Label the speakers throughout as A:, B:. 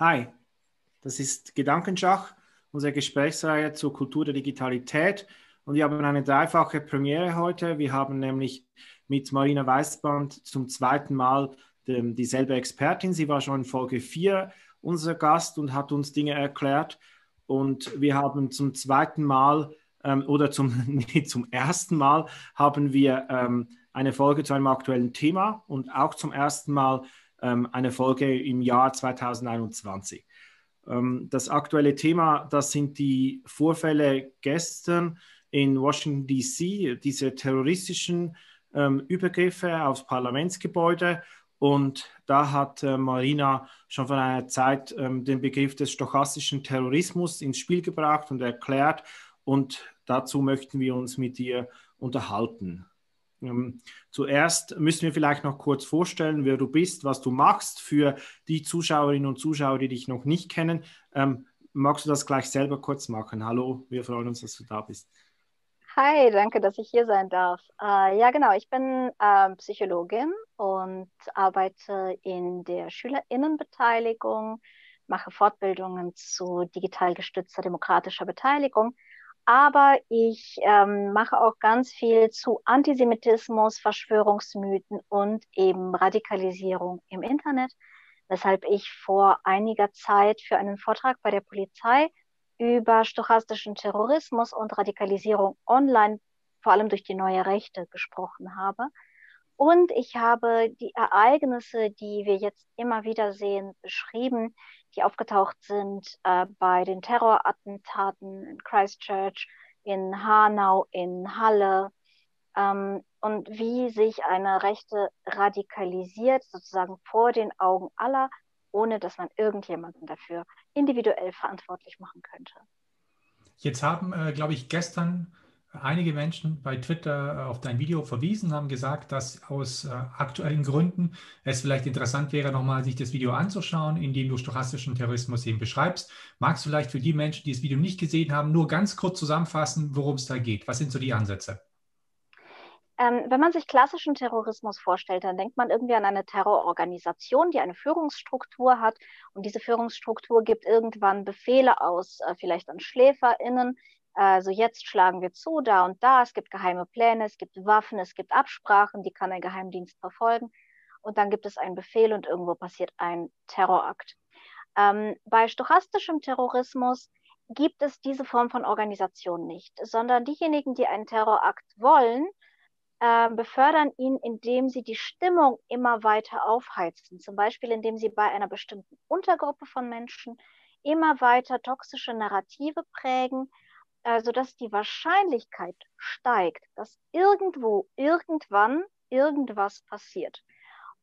A: Hi, das ist Gedankenschach, unsere Gesprächsreihe zur Kultur der Digitalität. Und wir haben eine dreifache Premiere heute. Wir haben nämlich mit Marina Weißband zum zweiten Mal dieselbe Expertin. Sie war schon in Folge 4 unser Gast und hat uns Dinge erklärt. Und wir haben zum zweiten Mal ähm, oder zum, nee, zum ersten Mal haben wir ähm, eine Folge zu einem aktuellen Thema und auch zum ersten Mal eine Folge im Jahr 2021. Ähm, das aktuelle Thema, das sind die Vorfälle gestern in Washington, DC, diese terroristischen ähm, Übergriffe aufs Parlamentsgebäude. Und da hat äh, Marina schon vor einer Zeit ähm, den Begriff des stochastischen Terrorismus ins Spiel gebracht und erklärt. Und dazu möchten wir uns mit ihr unterhalten. Ähm, zuerst müssen wir vielleicht noch kurz vorstellen, wer du bist, was du machst für die Zuschauerinnen und Zuschauer, die dich noch nicht kennen. Ähm, magst du das gleich selber kurz machen? Hallo, wir freuen uns, dass du da bist.
B: Hi, danke, dass ich hier sein darf. Äh, ja, genau, ich bin äh, Psychologin und arbeite in der Schülerinnenbeteiligung, mache Fortbildungen zu digital gestützter demokratischer Beteiligung aber ich ähm, mache auch ganz viel zu Antisemitismus, Verschwörungsmythen und eben Radikalisierung im Internet, weshalb ich vor einiger Zeit für einen Vortrag bei der Polizei über stochastischen Terrorismus und Radikalisierung online, vor allem durch die neue Rechte, gesprochen habe. Und ich habe die Ereignisse, die wir jetzt immer wieder sehen, beschrieben, die aufgetaucht sind äh, bei den Terrorattentaten in Christchurch, in Hanau, in Halle ähm, und wie sich eine Rechte radikalisiert, sozusagen vor den Augen aller, ohne dass man irgendjemanden dafür individuell verantwortlich machen könnte.
C: Jetzt haben, äh, glaube ich, gestern einige Menschen bei Twitter äh, auf dein Video verwiesen, haben gesagt, dass aus äh, aktuellen Gründen es vielleicht interessant wäre, nochmal sich das Video anzuschauen, in dem du stochastischen Terrorismus eben beschreibst. Magst du vielleicht für die Menschen, die das Video nicht gesehen haben, nur ganz kurz zusammenfassen, worum es da geht? Was sind so die Ansätze?
B: Ähm, wenn man sich klassischen Terrorismus vorstellt, dann denkt man irgendwie an eine Terrororganisation, die eine Führungsstruktur hat. Und diese Führungsstruktur gibt irgendwann Befehle aus, äh, vielleicht an SchläferInnen, also jetzt schlagen wir zu, da und da, es gibt geheime Pläne, es gibt Waffen, es gibt Absprachen, die kann ein Geheimdienst verfolgen. Und dann gibt es einen Befehl und irgendwo passiert ein Terrorakt. Ähm, bei stochastischem Terrorismus gibt es diese Form von Organisation nicht, sondern diejenigen, die einen Terrorakt wollen, äh, befördern ihn, indem sie die Stimmung immer weiter aufheizen. Zum Beispiel, indem sie bei einer bestimmten Untergruppe von Menschen immer weiter toxische Narrative prägen äh, sodass die Wahrscheinlichkeit steigt, dass irgendwo, irgendwann irgendwas passiert.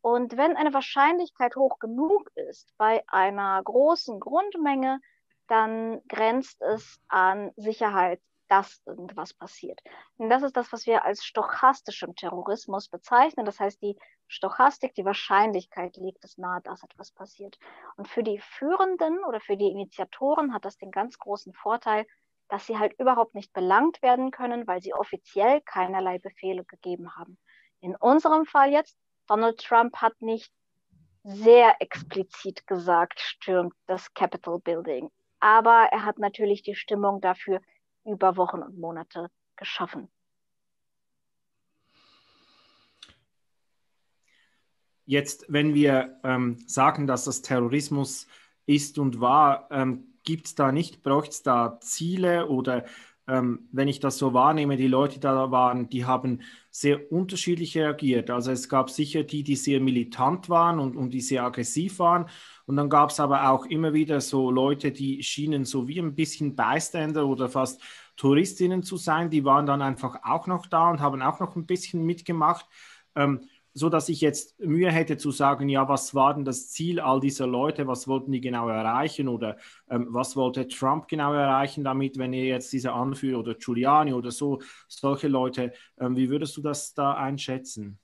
B: Und wenn eine Wahrscheinlichkeit hoch genug ist bei einer großen Grundmenge, dann grenzt es an Sicherheit, dass irgendwas passiert. Und das ist das, was wir als stochastischem Terrorismus bezeichnen. Das heißt, die Stochastik, die Wahrscheinlichkeit liegt es nahe, dass etwas passiert. Und für die Führenden oder für die Initiatoren hat das den ganz großen Vorteil, dass sie halt überhaupt nicht belangt werden können, weil sie offiziell keinerlei Befehle gegeben haben. In unserem Fall jetzt, Donald Trump hat nicht sehr explizit gesagt, stürmt das Capitol Building. Aber er hat natürlich die Stimmung dafür über Wochen und Monate geschaffen.
A: Jetzt, wenn wir ähm, sagen, dass das Terrorismus ist und war, ähm, gibt es da nicht, braucht es da Ziele oder ähm, wenn ich das so wahrnehme, die Leute, die da waren, die haben sehr unterschiedlich reagiert. Also es gab sicher die, die sehr militant waren und, und die sehr aggressiv waren. Und dann gab es aber auch immer wieder so Leute, die schienen so wie ein bisschen Beiständer oder fast Touristinnen zu sein. Die waren dann einfach auch noch da und haben auch noch ein bisschen mitgemacht. Ähm, so dass ich jetzt Mühe hätte zu sagen, ja, was war denn das Ziel all dieser Leute, was wollten die genau erreichen oder ähm, was wollte Trump genau erreichen damit, wenn ihr jetzt diese Anführer oder Giuliani oder so, solche Leute, ähm, wie würdest du das da einschätzen?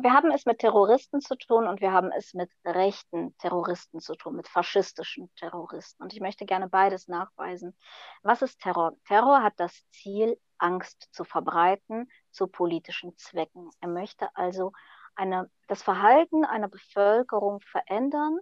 B: Wir haben es mit Terroristen zu tun und wir haben es mit rechten Terroristen zu tun, mit faschistischen Terroristen. Und ich möchte gerne beides nachweisen. Was ist Terror? Terror hat das Ziel, Angst zu verbreiten zu politischen Zwecken. Er möchte also eine, das Verhalten einer Bevölkerung verändern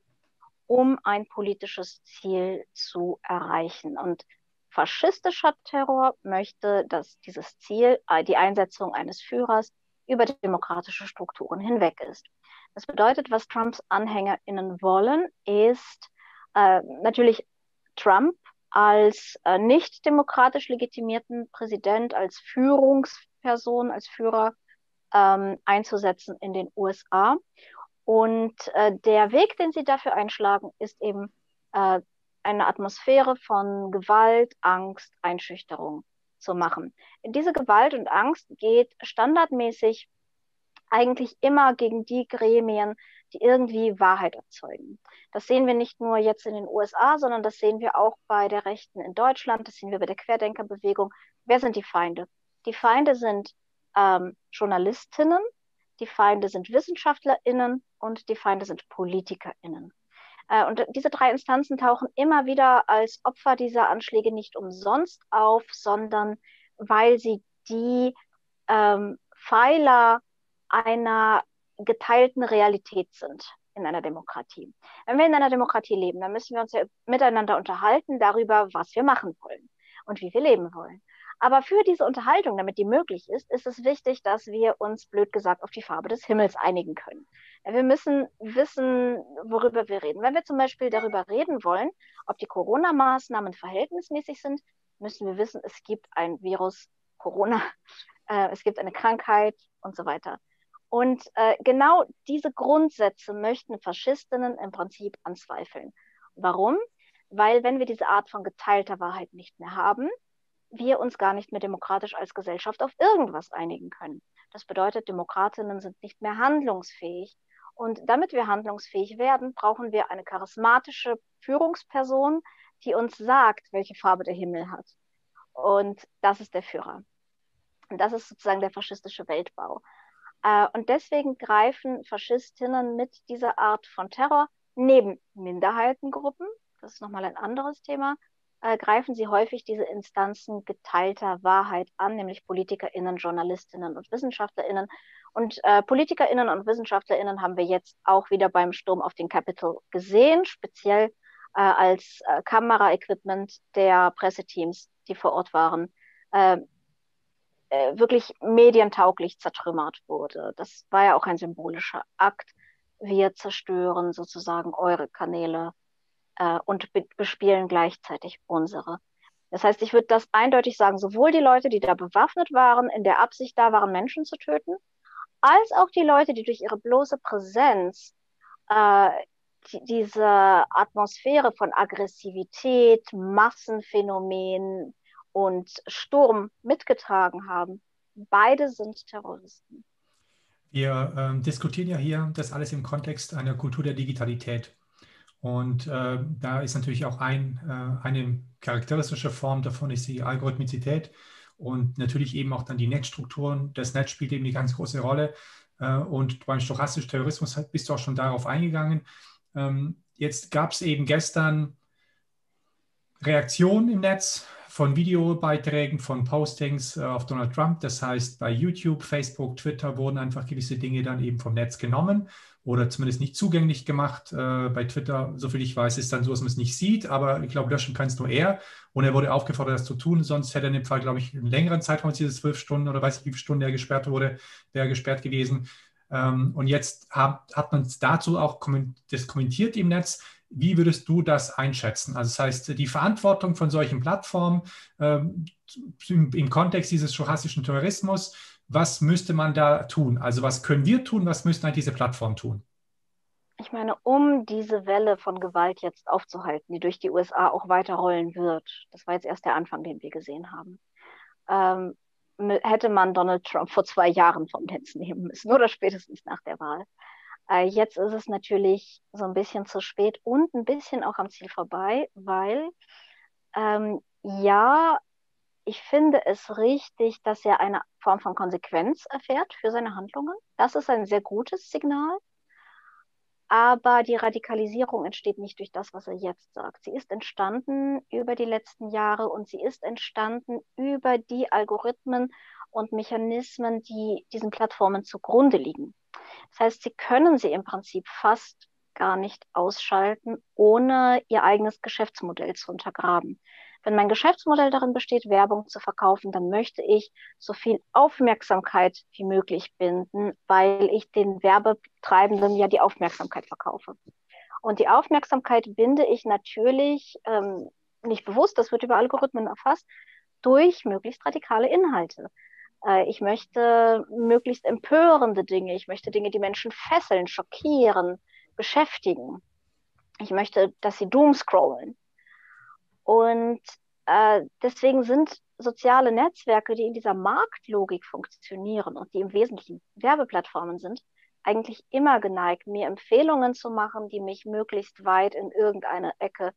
B: um ein politisches Ziel zu erreichen. Und faschistischer Terror möchte, dass dieses Ziel, äh, die Einsetzung eines Führers, über demokratische Strukturen hinweg ist. Das bedeutet, was Trumps AnhängerInnen wollen, ist äh, natürlich Trump als äh, nicht demokratisch legitimierten Präsident, als Führungsperson, als Führer ähm, einzusetzen in den USA. Und äh, der Weg, den sie dafür einschlagen, ist eben äh, eine Atmosphäre von Gewalt, Angst, Einschüchterung zu machen. Diese Gewalt und Angst geht standardmäßig eigentlich immer gegen die Gremien, die irgendwie Wahrheit erzeugen. Das sehen wir nicht nur jetzt in den USA, sondern das sehen wir auch bei der Rechten in Deutschland, das sehen wir bei der Querdenkerbewegung. Wer sind die Feinde? Die Feinde sind ähm, Journalistinnen, die Feinde sind WissenschaftlerInnen und die Feinde sind PolitikerInnen. Äh, und diese drei Instanzen tauchen immer wieder als Opfer dieser Anschläge nicht umsonst auf, sondern weil sie die ähm, Pfeiler einer geteilten Realität sind in einer Demokratie. Wenn wir in einer Demokratie leben, dann müssen wir uns ja miteinander unterhalten darüber, was wir machen wollen und wie wir leben wollen. Aber für diese Unterhaltung, damit die möglich ist, ist es wichtig, dass wir uns, blöd gesagt, auf die Farbe des Himmels einigen können. Wir müssen wissen, worüber wir reden. Wenn wir zum Beispiel darüber reden wollen, ob die Corona-Maßnahmen verhältnismäßig sind, müssen wir wissen, es gibt ein Virus, Corona, äh, es gibt eine Krankheit und so weiter. Und äh, genau diese Grundsätze möchten Faschistinnen im Prinzip anzweifeln. Warum? Weil wenn wir diese Art von geteilter Wahrheit nicht mehr haben, wir uns gar nicht mehr demokratisch als Gesellschaft auf irgendwas einigen können. Das bedeutet, Demokratinnen sind nicht mehr handlungsfähig. Und damit wir handlungsfähig werden, brauchen wir eine charismatische Führungsperson, die uns sagt, welche Farbe der Himmel hat. Und das ist der Führer. Und das ist sozusagen der faschistische Weltbau. Äh, und deswegen greifen Faschistinnen mit dieser Art von Terror neben Minderheitengruppen, das ist nochmal ein anderes Thema, äh, greifen sie häufig diese Instanzen geteilter Wahrheit an, nämlich PolitikerInnen, JournalistInnen und WissenschaftlerInnen. Und äh, PolitikerInnen und WissenschaftlerInnen haben wir jetzt auch wieder beim Sturm auf den Capitol gesehen, speziell äh, als äh, Kameraequipment der Presseteams, die vor Ort waren, äh, äh, wirklich medientauglich zertrümmert wurde. Das war ja auch ein symbolischer Akt. Wir zerstören sozusagen eure Kanäle äh, und be bespielen gleichzeitig unsere. Das heißt, ich würde das eindeutig sagen, sowohl die Leute, die da bewaffnet waren, in der Absicht da waren, Menschen zu töten, als auch die Leute, die durch ihre bloße Präsenz äh, die, diese Atmosphäre von Aggressivität, Massenphänomen und Sturm mitgetragen haben. Beide sind Terroristen.
C: Wir ähm, diskutieren ja hier das alles im Kontext einer Kultur der Digitalität. Und äh, da ist natürlich auch ein, äh, eine charakteristische Form davon ist die Algorithmizität und natürlich eben auch dann die Netzstrukturen. Das Netz spielt eben eine ganz große Rolle. Äh, und beim stochastischen Terrorismus bist du auch schon darauf eingegangen. Ähm, jetzt gab es eben gestern Reaktionen im Netz von Videobeiträgen, von Postings äh, auf Donald Trump. Das heißt, bei YouTube, Facebook, Twitter wurden einfach gewisse Dinge dann eben vom Netz genommen oder zumindest nicht zugänglich gemacht. Äh, bei Twitter, soviel ich weiß, ist dann so, dass man es nicht sieht, aber ich glaube, löschen kann es nur er. Und er wurde aufgefordert, das zu tun, sonst hätte er in dem Fall, glaube ich, einen längeren Zeitraum als diese zwölf Stunden oder weiß ich, wie viele Stunden er gesperrt wurde, wäre gesperrt gewesen. Ähm, und jetzt hat, hat man dazu auch das kommentiert im Netz. Wie würdest du das einschätzen? Also das heißt, die Verantwortung von solchen Plattformen ähm, im, im Kontext dieses stochastischen Terrorismus, was müsste man da tun? Also was können wir tun, was müssten halt diese Plattformen tun?
B: Ich meine, um diese Welle von Gewalt jetzt aufzuhalten, die durch die USA auch weiter rollen wird, das war jetzt erst der Anfang, den wir gesehen haben, ähm, hätte man Donald Trump vor zwei Jahren vom Netz nehmen müssen oder spätestens nach der Wahl. Äh, jetzt ist es natürlich so ein bisschen zu spät und ein bisschen auch am Ziel vorbei, weil ähm, ja, ich finde es richtig, dass er eine Form von Konsequenz erfährt für seine Handlungen. Das ist ein sehr gutes Signal. Aber die Radikalisierung entsteht nicht durch das, was er jetzt sagt. Sie ist entstanden über die letzten Jahre und sie ist entstanden über die Algorithmen und Mechanismen, die diesen Plattformen zugrunde liegen. Das heißt, sie können sie im Prinzip fast gar nicht ausschalten, ohne ihr eigenes Geschäftsmodell zu untergraben. Wenn mein Geschäftsmodell darin besteht, Werbung zu verkaufen, dann möchte ich so viel Aufmerksamkeit wie möglich binden, weil ich den Werbetreibenden ja die Aufmerksamkeit verkaufe. Und die Aufmerksamkeit binde ich natürlich ähm, nicht bewusst, das wird über Algorithmen erfasst, durch möglichst radikale Inhalte. Äh, ich möchte möglichst empörende Dinge, ich möchte Dinge, die Menschen fesseln, schockieren, beschäftigen. Ich möchte, dass sie doomscrollen. Und äh, deswegen sind soziale Netzwerke, die in dieser Marktlogik funktionieren und die im Wesentlichen Werbeplattformen sind, eigentlich immer geneigt, mir Empfehlungen zu machen, die mich möglichst weit in irgendeine Ecke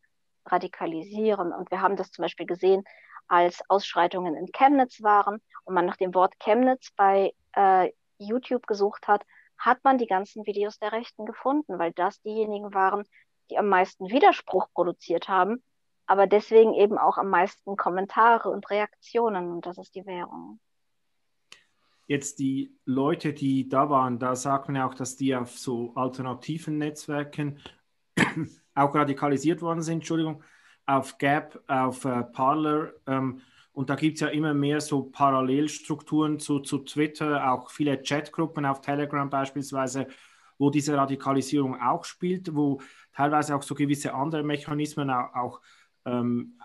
B: radikalisieren. Und wir haben das zum Beispiel gesehen, als Ausschreitungen in Chemnitz waren und man nach dem Wort Chemnitz bei äh, YouTube gesucht hat, hat man die ganzen Videos der Rechten gefunden, weil das diejenigen waren, die am meisten Widerspruch produziert haben aber deswegen eben auch am meisten Kommentare und Reaktionen und das ist die Währung.
A: Jetzt die Leute, die da waren, da sagt man ja auch, dass die auf so alternativen Netzwerken auch radikalisiert worden sind, Entschuldigung, auf Gap, auf äh, Parler. Ähm, und da gibt es ja immer mehr so Parallelstrukturen zu, zu Twitter, auch viele Chatgruppen auf Telegram beispielsweise, wo diese Radikalisierung auch spielt, wo teilweise auch so gewisse andere Mechanismen auch, auch ähm,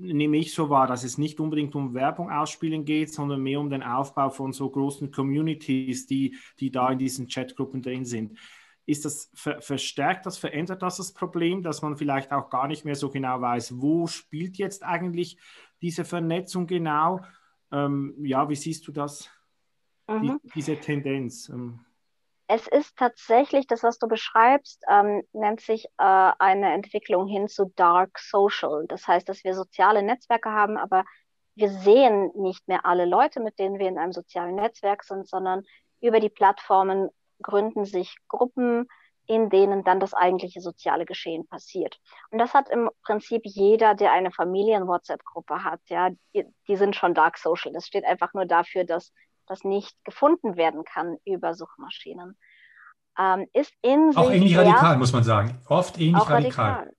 A: nehme ich so wahr, dass es nicht unbedingt um Werbung ausspielen geht, sondern mehr um den Aufbau von so großen Communities, die, die da in diesen Chatgruppen drin sind. Ist das ver verstärkt das, verändert das das Problem, dass man vielleicht auch gar nicht mehr so genau weiß, wo spielt jetzt eigentlich diese Vernetzung genau? Ähm, ja, wie siehst du das, mhm. die, diese Tendenz? Ähm,
B: es ist tatsächlich, das, was du beschreibst, ähm, nennt sich äh, eine Entwicklung hin zu Dark Social. Das heißt, dass wir soziale Netzwerke haben, aber wir sehen nicht mehr alle Leute, mit denen wir in einem sozialen Netzwerk sind, sondern über die Plattformen gründen sich Gruppen, in denen dann das eigentliche soziale Geschehen passiert. Und das hat im Prinzip jeder, der eine Familien-WhatsApp-Gruppe hat. Ja, die, die sind schon Dark Social. Das steht einfach nur dafür, dass das nicht gefunden werden kann über Suchmaschinen. Ähm, ist in
C: auch ähnlich radikal, muss man sagen. Oft ähnlich radikal. radikal.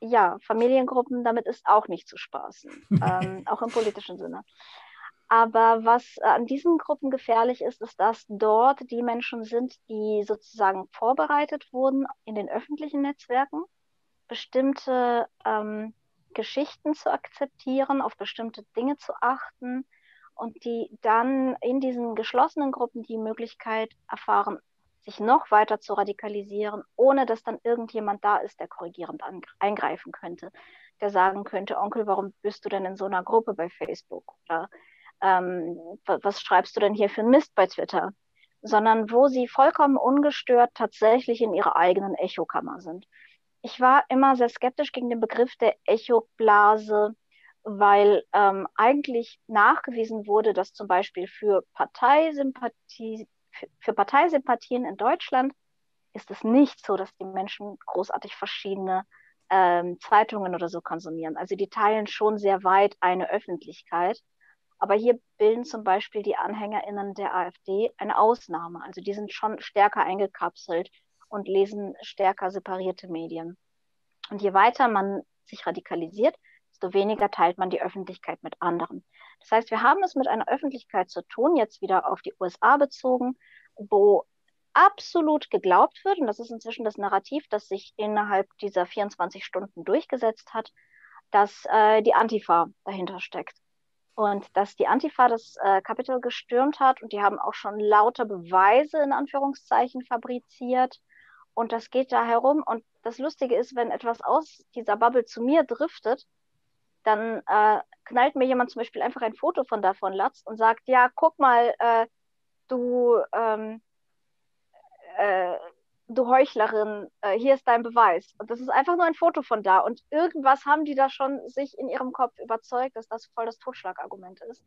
B: Ja, Familiengruppen, damit ist auch nicht zu spaßen, ähm, auch im politischen Sinne. Aber was an diesen Gruppen gefährlich ist, ist, dass dort die Menschen sind, die sozusagen vorbereitet wurden in den öffentlichen Netzwerken, bestimmte ähm, Geschichten zu akzeptieren, auf bestimmte Dinge zu achten, und die dann in diesen geschlossenen Gruppen die Möglichkeit erfahren, sich noch weiter zu radikalisieren, ohne dass dann irgendjemand da ist, der korrigierend eingreifen könnte, der sagen könnte, Onkel, warum bist du denn in so einer Gruppe bei Facebook? Oder ähm, was schreibst du denn hier für ein Mist bei Twitter? Sondern wo sie vollkommen ungestört tatsächlich in ihrer eigenen Echokammer sind. Ich war immer sehr skeptisch gegen den Begriff der Echoblase, weil ähm, eigentlich nachgewiesen wurde, dass zum Beispiel für, Parteisympathie, für Parteisympathien in Deutschland ist es nicht so, dass die Menschen großartig verschiedene ähm, Zeitungen oder so konsumieren. Also die teilen schon sehr weit eine Öffentlichkeit. Aber hier bilden zum Beispiel die AnhängerInnen der AfD eine Ausnahme. Also die sind schon stärker eingekapselt und lesen stärker separierte Medien. Und je weiter man sich radikalisiert, desto weniger teilt man die Öffentlichkeit mit anderen. Das heißt, wir haben es mit einer Öffentlichkeit zu tun, jetzt wieder auf die USA bezogen, wo absolut geglaubt wird, und das ist inzwischen das Narrativ, das sich innerhalb dieser 24 Stunden durchgesetzt hat, dass äh, die Antifa dahinter steckt. Und dass die Antifa das äh, gestürmt hat und die haben auch schon lauter Beweise in Anführungszeichen fabriziert. Und das geht da herum. Und das Lustige ist, wenn etwas aus dieser Bubble zu mir driftet, dann äh, knallt mir jemand zum Beispiel einfach ein Foto von davon Latz und sagt, ja, guck mal, äh, du, ähm, äh, du Heuchlerin, äh, hier ist dein Beweis. Und das ist einfach nur ein Foto von da. Und irgendwas haben die da schon sich in ihrem Kopf überzeugt, dass das voll das Totschlagargument ist.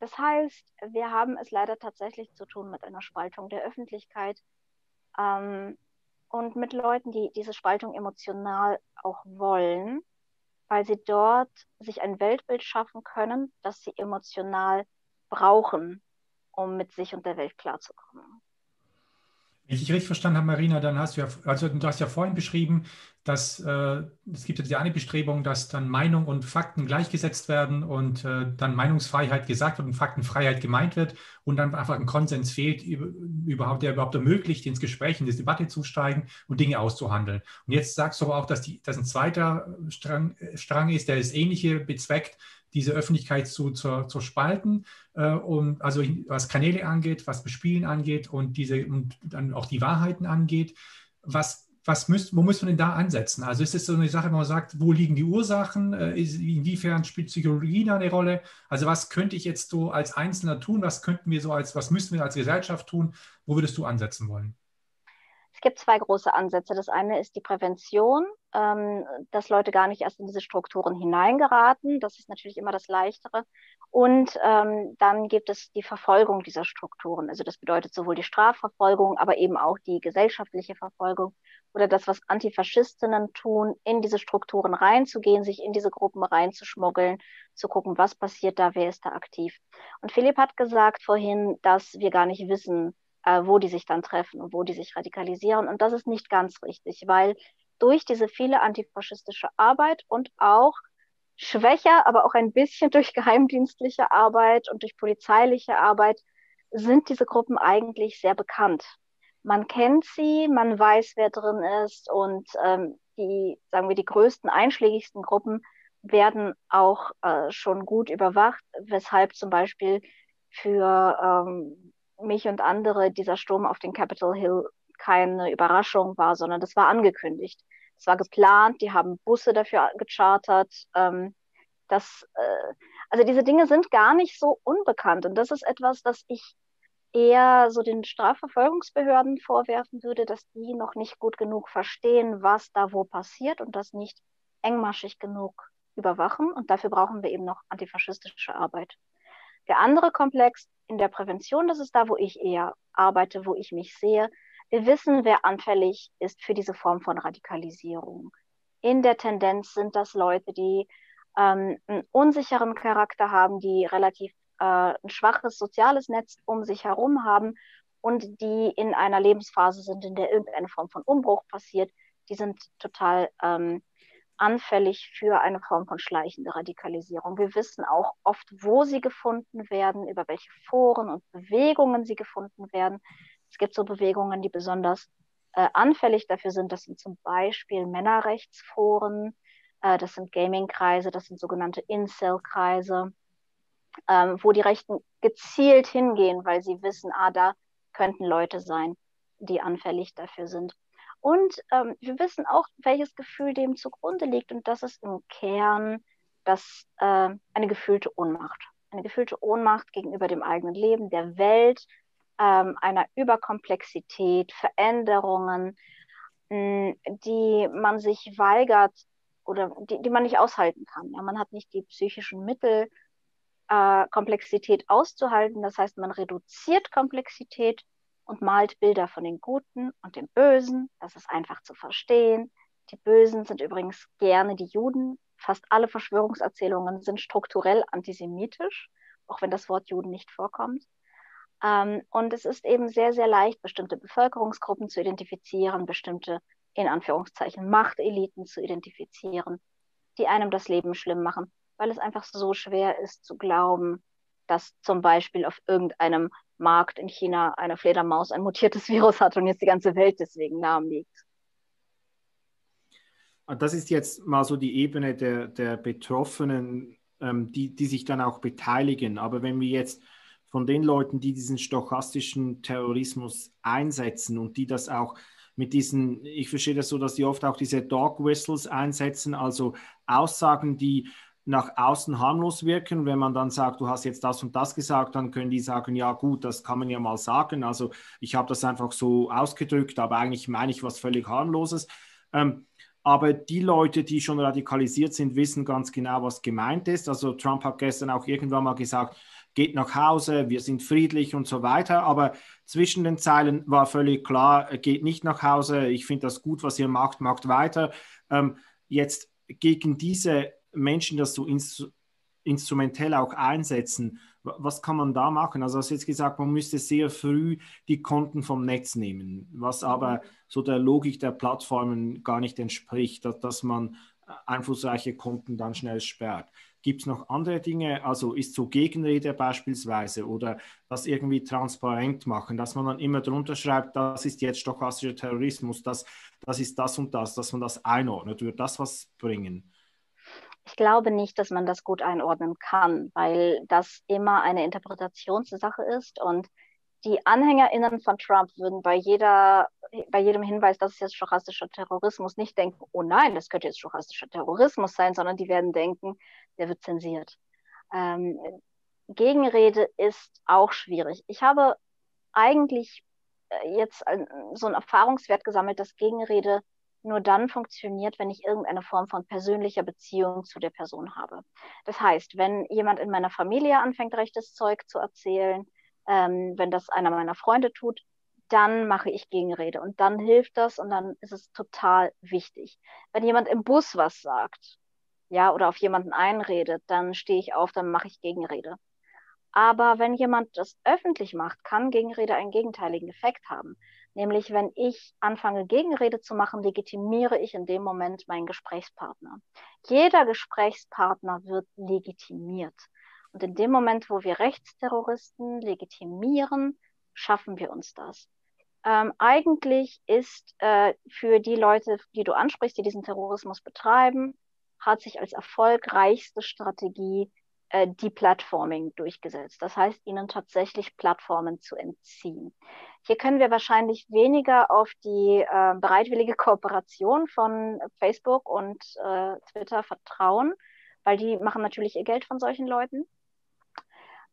B: Das heißt, wir haben es leider tatsächlich zu tun mit einer Spaltung der Öffentlichkeit ähm, und mit Leuten, die diese Spaltung emotional auch wollen weil sie dort sich ein Weltbild schaffen können, das sie emotional brauchen, um mit sich und der Welt klarzukommen.
C: Wenn ich richtig verstanden habe, Marina, dann hast du ja, also du hast ja vorhin beschrieben, dass äh, es gibt ja die eine Bestrebung, dass dann Meinung und Fakten gleichgesetzt werden und äh, dann Meinungsfreiheit gesagt wird und Faktenfreiheit gemeint wird und dann einfach ein Konsens fehlt, überhaupt, der überhaupt ermöglicht, ins Gespräch, in die Debatte zu steigen und Dinge auszuhandeln. Und jetzt sagst du aber auch, dass, die, dass ein zweiter Strang, Strang ist, der das Ähnliche bezweckt, diese Öffentlichkeit zu, zu, zu spalten, äh, um, also was Kanäle angeht, was Bespielen angeht und, diese, und dann auch die Wahrheiten angeht. Was was müsst, wo muss man denn da ansetzen? Also ist es so eine Sache, wo man sagt, wo liegen die Ursachen? Äh, inwiefern spielt Psychologie da eine Rolle? Also was könnte ich jetzt so als Einzelner tun? Was könnten wir so als, was müssen wir als Gesellschaft tun? Wo würdest du ansetzen wollen?
B: Es gibt zwei große Ansätze. Das eine ist die Prävention, ähm, dass Leute gar nicht erst in diese Strukturen hineingeraten. Das ist natürlich immer das Leichtere. Und ähm, dann gibt es die Verfolgung dieser Strukturen. Also das bedeutet sowohl die Strafverfolgung, aber eben auch die gesellschaftliche Verfolgung oder das, was Antifaschistinnen tun, in diese Strukturen reinzugehen, sich in diese Gruppen reinzuschmuggeln, zu gucken, was passiert da, wer ist da aktiv. Und Philipp hat gesagt vorhin, dass wir gar nicht wissen, äh, wo die sich dann treffen und wo die sich radikalisieren. Und das ist nicht ganz richtig, weil durch diese viele antifaschistische Arbeit und auch schwächer, aber auch ein bisschen durch geheimdienstliche Arbeit und durch polizeiliche Arbeit sind diese Gruppen eigentlich sehr bekannt. Man kennt sie, man weiß, wer drin ist und ähm, die, sagen wir, die größten, einschlägigsten Gruppen werden auch äh, schon gut überwacht, weshalb zum Beispiel für ähm, mich und andere dieser Sturm auf den Capitol Hill keine Überraschung war, sondern das war angekündigt. Es war geplant, die haben Busse dafür gechartert. Ähm, das, äh, also diese Dinge sind gar nicht so unbekannt. Und das ist etwas, das ich eher so den Strafverfolgungsbehörden vorwerfen würde, dass die noch nicht gut genug verstehen, was da wo passiert und das nicht engmaschig genug überwachen. Und dafür brauchen wir eben noch antifaschistische Arbeit. Der andere Komplex in der Prävention, das ist da, wo ich eher arbeite, wo ich mich sehe. Wir wissen, wer anfällig ist für diese Form von Radikalisierung. In der Tendenz sind das Leute, die ähm, einen unsicheren Charakter haben, die relativ äh, ein schwaches soziales Netz um sich herum haben und die in einer Lebensphase sind, in der irgendeine Form von Umbruch passiert. Die sind total ähm, anfällig für eine Form von schleichende Radikalisierung. Wir wissen auch oft, wo sie gefunden werden, über welche Foren und Bewegungen sie gefunden werden. Es gibt so Bewegungen, die besonders äh, anfällig dafür sind. Das sind zum Beispiel Männerrechtsforen, äh, das sind Gaming-Kreise, das sind sogenannte Incel-Kreise, ähm, wo die Rechten gezielt hingehen, weil sie wissen, ah, da könnten Leute sein, die anfällig dafür sind. Und ähm, wir wissen auch, welches Gefühl dem zugrunde liegt. Und das ist im Kern das, äh, eine gefühlte Ohnmacht. Eine gefühlte Ohnmacht gegenüber dem eigenen Leben, der Welt, ähm, einer Überkomplexität, Veränderungen, mh, die man sich weigert oder die, die man nicht aushalten kann. Ja, man hat nicht die psychischen Mittel, äh, Komplexität auszuhalten. Das heißt, man reduziert Komplexität und malt Bilder von den Guten und den Bösen. Das ist einfach zu verstehen. Die Bösen sind übrigens gerne die Juden. Fast alle Verschwörungserzählungen sind strukturell antisemitisch, auch wenn das Wort Juden nicht vorkommt. Ähm, und es ist eben sehr, sehr leicht, bestimmte Bevölkerungsgruppen zu identifizieren, bestimmte, in Anführungszeichen, Machteliten zu identifizieren, die einem das Leben schlimm machen, weil es einfach so schwer ist zu glauben, dass zum Beispiel auf irgendeinem Markt in China eine Fledermaus ein mutiertes Virus hat und jetzt die ganze Welt deswegen lahm liegt.
A: Ah, das ist jetzt mal so die Ebene der, der Betroffenen, ähm, die, die sich dann auch beteiligen. Aber wenn wir jetzt von den Leuten, die diesen stochastischen Terrorismus einsetzen und die das auch mit diesen, ich verstehe das so, dass die oft auch diese Dog Whistles einsetzen, also Aussagen, die nach außen harmlos wirken. Wenn man dann sagt, du hast jetzt das und das gesagt, dann können die sagen, ja gut, das kann man ja mal sagen. Also ich habe das einfach so ausgedrückt, aber eigentlich meine ich was völlig harmloses. Ähm, aber die Leute, die schon radikalisiert sind, wissen ganz genau, was gemeint ist. Also Trump hat gestern auch irgendwann mal gesagt, geht nach Hause, wir sind friedlich und so weiter. Aber zwischen den Zeilen war völlig klar, geht nicht nach Hause, ich finde das gut, was ihr macht, macht weiter. Ähm, jetzt gegen diese Menschen das so ins, instrumentell auch einsetzen. Was kann man da machen? Also, du hast jetzt gesagt, man müsste sehr früh die Konten vom Netz nehmen, was aber so der Logik der Plattformen gar nicht entspricht, dass, dass man einflussreiche Konten dann schnell sperrt. Gibt es noch andere Dinge? Also ist so Gegenrede beispielsweise oder das irgendwie transparent machen, dass man dann immer drunter schreibt, das ist jetzt stochastischer Terrorismus, das, das ist das und das, dass man das einordnet. Würde das was bringen?
B: Ich glaube nicht, dass man das gut einordnen kann, weil das immer eine Interpretationssache ist und die AnhängerInnen von Trump würden bei jeder, bei jedem Hinweis, das ist jetzt stochastischer Terrorismus, nicht denken, oh nein, das könnte jetzt stochastischer Terrorismus sein, sondern die werden denken, der wird zensiert. Ähm, Gegenrede ist auch schwierig. Ich habe eigentlich äh, jetzt so einen Erfahrungswert gesammelt, dass Gegenrede nur dann funktioniert, wenn ich irgendeine Form von persönlicher Beziehung zu der Person habe. Das heißt, wenn jemand in meiner Familie anfängt, rechtes Zeug zu erzählen, ähm, wenn das einer meiner Freunde tut, dann mache ich Gegenrede und dann hilft das und dann ist es total wichtig. Wenn jemand im Bus was sagt, ja, oder auf jemanden einredet, dann stehe ich auf, dann mache ich Gegenrede. Aber wenn jemand das öffentlich macht, kann Gegenrede einen gegenteiligen Effekt haben. Nämlich, wenn ich anfange, Gegenrede zu machen, legitimiere ich in dem Moment meinen Gesprächspartner. Jeder Gesprächspartner wird legitimiert. Und in dem Moment, wo wir Rechtsterroristen legitimieren, schaffen wir uns das. Ähm, eigentlich ist äh, für die Leute, die du ansprichst, die diesen Terrorismus betreiben, hat sich als erfolgreichste Strategie äh, Deplatforming durchgesetzt. Das heißt, ihnen tatsächlich Plattformen zu entziehen. Hier können wir wahrscheinlich weniger auf die äh, bereitwillige Kooperation von Facebook und äh, Twitter vertrauen, weil die machen natürlich ihr Geld von solchen Leuten.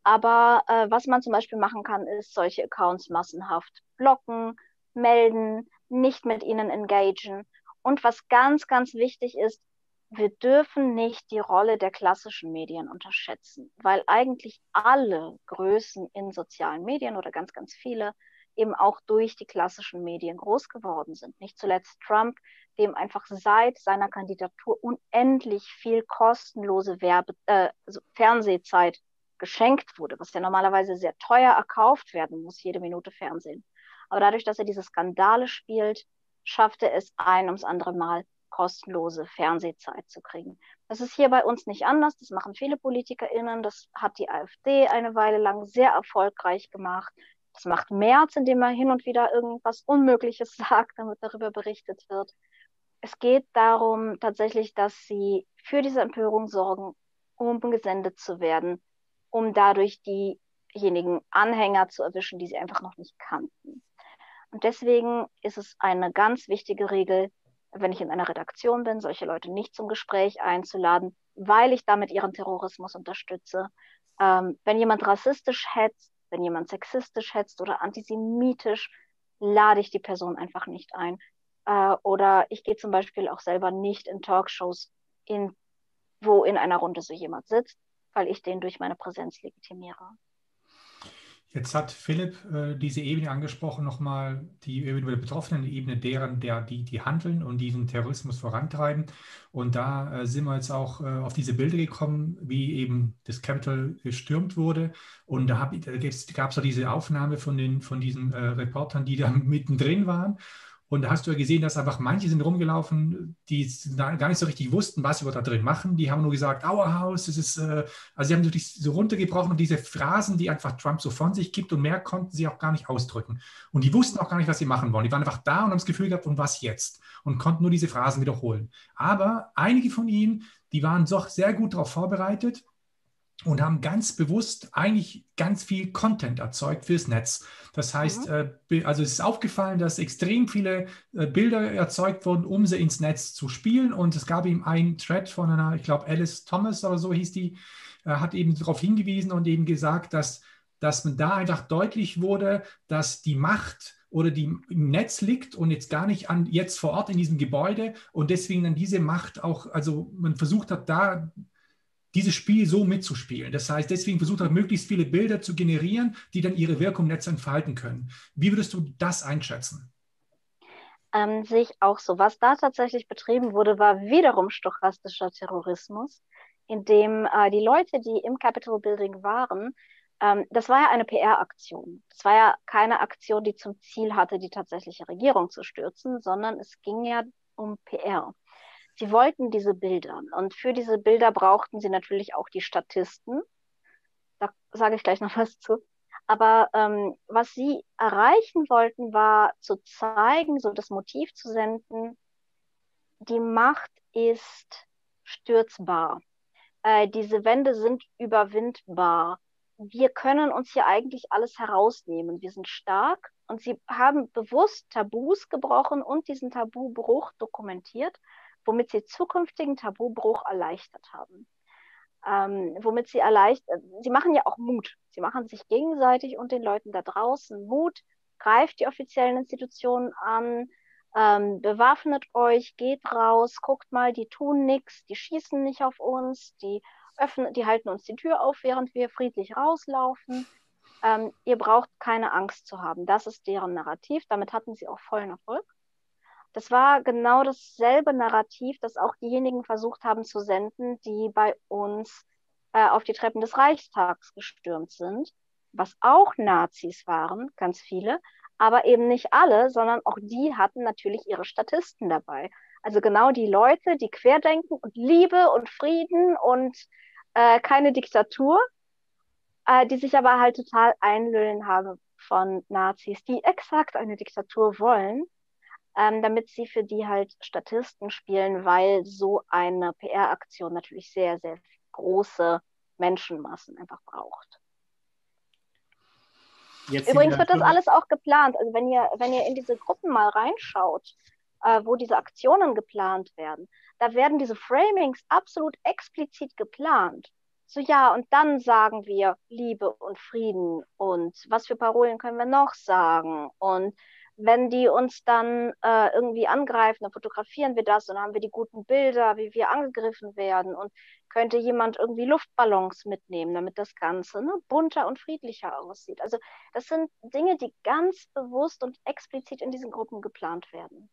B: Aber äh, was man zum Beispiel machen kann, ist solche Accounts massenhaft blocken, melden, nicht mit ihnen engagen. Und was ganz, ganz wichtig ist, wir dürfen nicht die Rolle der klassischen Medien unterschätzen, weil eigentlich alle Größen in sozialen Medien oder ganz, ganz viele eben auch durch die klassischen Medien groß geworden sind. Nicht zuletzt Trump, dem einfach seit seiner Kandidatur unendlich viel kostenlose Werbe äh, also Fernsehzeit geschenkt wurde, was ja normalerweise sehr teuer erkauft werden muss, jede Minute Fernsehen. Aber dadurch, dass er diese Skandale spielt, schafft er es ein ums andere Mal, kostenlose Fernsehzeit zu kriegen. Das ist hier bei uns nicht anders. Das machen viele PolitikerInnen. Das hat die AfD eine Weile lang sehr erfolgreich gemacht. Das macht Merz, indem er hin und wieder irgendwas Unmögliches sagt, damit darüber berichtet wird. Es geht darum tatsächlich, dass sie für diese Empörung sorgen, um gesendet zu werden, um dadurch diejenigen Anhänger zu erwischen, die sie einfach noch nicht kannten. Und deswegen ist es eine ganz wichtige Regel, wenn ich in einer Redaktion bin, solche Leute nicht zum Gespräch einzuladen, weil ich damit ihren Terrorismus unterstütze. Ähm, wenn jemand rassistisch hetzt, wenn jemand sexistisch hetzt oder antisemitisch, lade ich die Person einfach nicht ein. Äh, oder ich gehe zum Beispiel auch selber nicht in Talkshows, in, wo in einer Runde so jemand sitzt, weil ich den durch meine Präsenz legitimiere.
C: Jetzt hat Philipp äh, diese Ebene angesprochen, nochmal die Ebene der Betroffenen, die Ebene deren, der, die, die handeln und diesen Terrorismus vorantreiben. Und da äh, sind wir jetzt auch äh, auf diese Bilder gekommen, wie eben das Capitol gestürmt wurde. Und da, da gab es auch diese Aufnahme von, den, von diesen äh, Reportern, die da mittendrin waren. Und da hast du ja gesehen, dass einfach manche sind rumgelaufen, die gar nicht so richtig wussten, was sie da drin machen. Die haben nur gesagt, Auerhaus, das ist, äh, also sie haben wirklich so runtergebrochen und diese Phrasen, die einfach Trump so von sich gibt und mehr konnten sie auch gar nicht ausdrücken. Und die wussten auch gar nicht, was sie machen wollen. Die waren einfach da und haben das Gefühl gehabt, und was jetzt? Und konnten nur diese Phrasen wiederholen. Aber einige von ihnen, die waren doch sehr gut darauf vorbereitet und haben ganz bewusst eigentlich ganz viel Content erzeugt fürs Netz. Das heißt, mhm. äh, also es ist aufgefallen, dass extrem viele äh, Bilder erzeugt wurden, um sie ins Netz zu spielen. Und es gab ihm einen Thread von einer, ich glaube, Alice Thomas oder so hieß die, äh, hat eben darauf hingewiesen und eben gesagt, dass, dass man da einfach deutlich wurde, dass die Macht oder die im Netz liegt und jetzt gar nicht an jetzt vor Ort in diesem Gebäude und deswegen dann diese Macht auch, also man versucht hat, da dieses Spiel so mitzuspielen. Das heißt, deswegen versucht er möglichst viele Bilder zu generieren, die dann ihre Wirkung Netz entfalten können. Wie würdest du das einschätzen?
B: Ähm, sehe ich auch so. Was da tatsächlich betrieben wurde, war wiederum stochastischer Terrorismus, in dem äh, die Leute, die im Capitol Building waren, ähm, das war ja eine PR-Aktion. Das war ja keine Aktion, die zum Ziel hatte, die tatsächliche Regierung zu stürzen, sondern es ging ja um PR. Sie wollten diese Bilder und für diese Bilder brauchten sie natürlich auch die Statisten. Da sage ich gleich noch was zu. Aber ähm, was sie erreichen wollten, war zu zeigen, so das Motiv zu senden, die Macht ist stürzbar. Äh, diese Wände sind überwindbar. Wir können uns hier eigentlich alles herausnehmen. Wir sind stark und sie haben bewusst Tabus gebrochen und diesen Tabubruch dokumentiert, womit sie zukünftigen Tabubruch erleichtert haben ähm, womit sie erleichtert, sie machen ja auch Mut. Sie machen sich gegenseitig und den Leuten da draußen Mut, greift die offiziellen Institutionen an, ähm, bewaffnet euch, geht raus, guckt mal, die tun nichts, die schießen nicht auf uns, die öffnen, die halten uns die Tür auf, während wir friedlich rauslaufen. Ähm, ihr braucht keine Angst zu haben. Das ist deren Narrativ. Damit hatten sie auch vollen Erfolg. Das war genau dasselbe Narrativ, das auch diejenigen versucht haben zu senden, die bei uns äh, auf die Treppen des Reichstags gestürmt sind, was auch Nazis waren, ganz viele, aber eben nicht alle, sondern auch die hatten natürlich ihre Statisten dabei. Also genau die Leute, die querdenken und Liebe und Frieden und äh, keine Diktatur, äh, die sich aber halt total einlullen haben von Nazis, die exakt eine Diktatur wollen ähm, damit sie für die halt Statisten spielen, weil so eine PR-Aktion natürlich sehr, sehr große Menschenmassen einfach braucht. Jetzt Übrigens wird das alles auch geplant. Also wenn ihr, wenn ihr in diese Gruppen mal reinschaut, äh, wo diese Aktionen geplant werden, da werden diese Framings absolut explizit geplant. So ja, und dann sagen wir Liebe und Frieden und was für Parolen können wir noch sagen und wenn die uns dann äh, irgendwie angreifen, dann fotografieren wir das und dann haben wir die guten Bilder, wie wir angegriffen werden und könnte jemand irgendwie Luftballons mitnehmen, damit das Ganze ne, bunter und friedlicher aussieht. Also das sind Dinge, die ganz bewusst und explizit in diesen Gruppen geplant werden.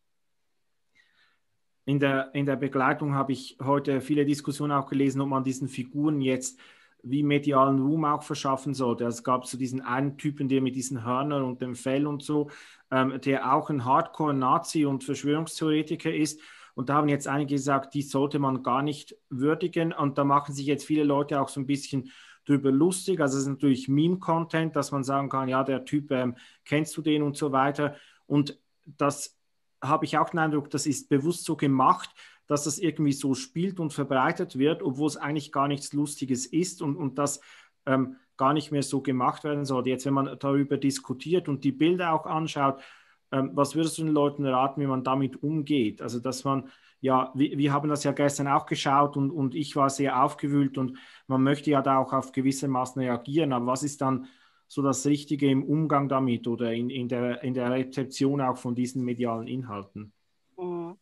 A: In der, in der Begleitung habe ich heute viele Diskussionen auch gelesen, ob man diesen Figuren jetzt wie medialen Ruhm auch verschaffen sollte. Also es gab so diesen einen Typen, der mit diesen Hörnern und dem Fell und so, ähm, der auch ein Hardcore-Nazi und Verschwörungstheoretiker ist. Und da haben jetzt einige gesagt, die sollte man gar nicht würdigen. Und da machen sich jetzt viele Leute auch so ein bisschen drüber lustig. Also es ist natürlich Meme-Content, dass man sagen kann, ja, der Typ, ähm, kennst du den und so weiter. Und das habe ich auch den Eindruck, das ist bewusst so gemacht, dass das irgendwie so spielt und verbreitet wird, obwohl es eigentlich gar nichts Lustiges ist und, und das ähm, gar nicht mehr so gemacht werden sollte. Jetzt, wenn man darüber diskutiert und die Bilder auch anschaut, ähm, was würdest du den Leuten raten, wie man damit umgeht? Also, dass man, ja, wir, wir haben das ja gestern auch geschaut und, und ich war sehr aufgewühlt und man möchte ja da auch auf gewisse Maßen reagieren, aber was ist dann so das Richtige im Umgang damit oder in, in, der, in der Rezeption auch von diesen medialen Inhalten?
B: Mhm.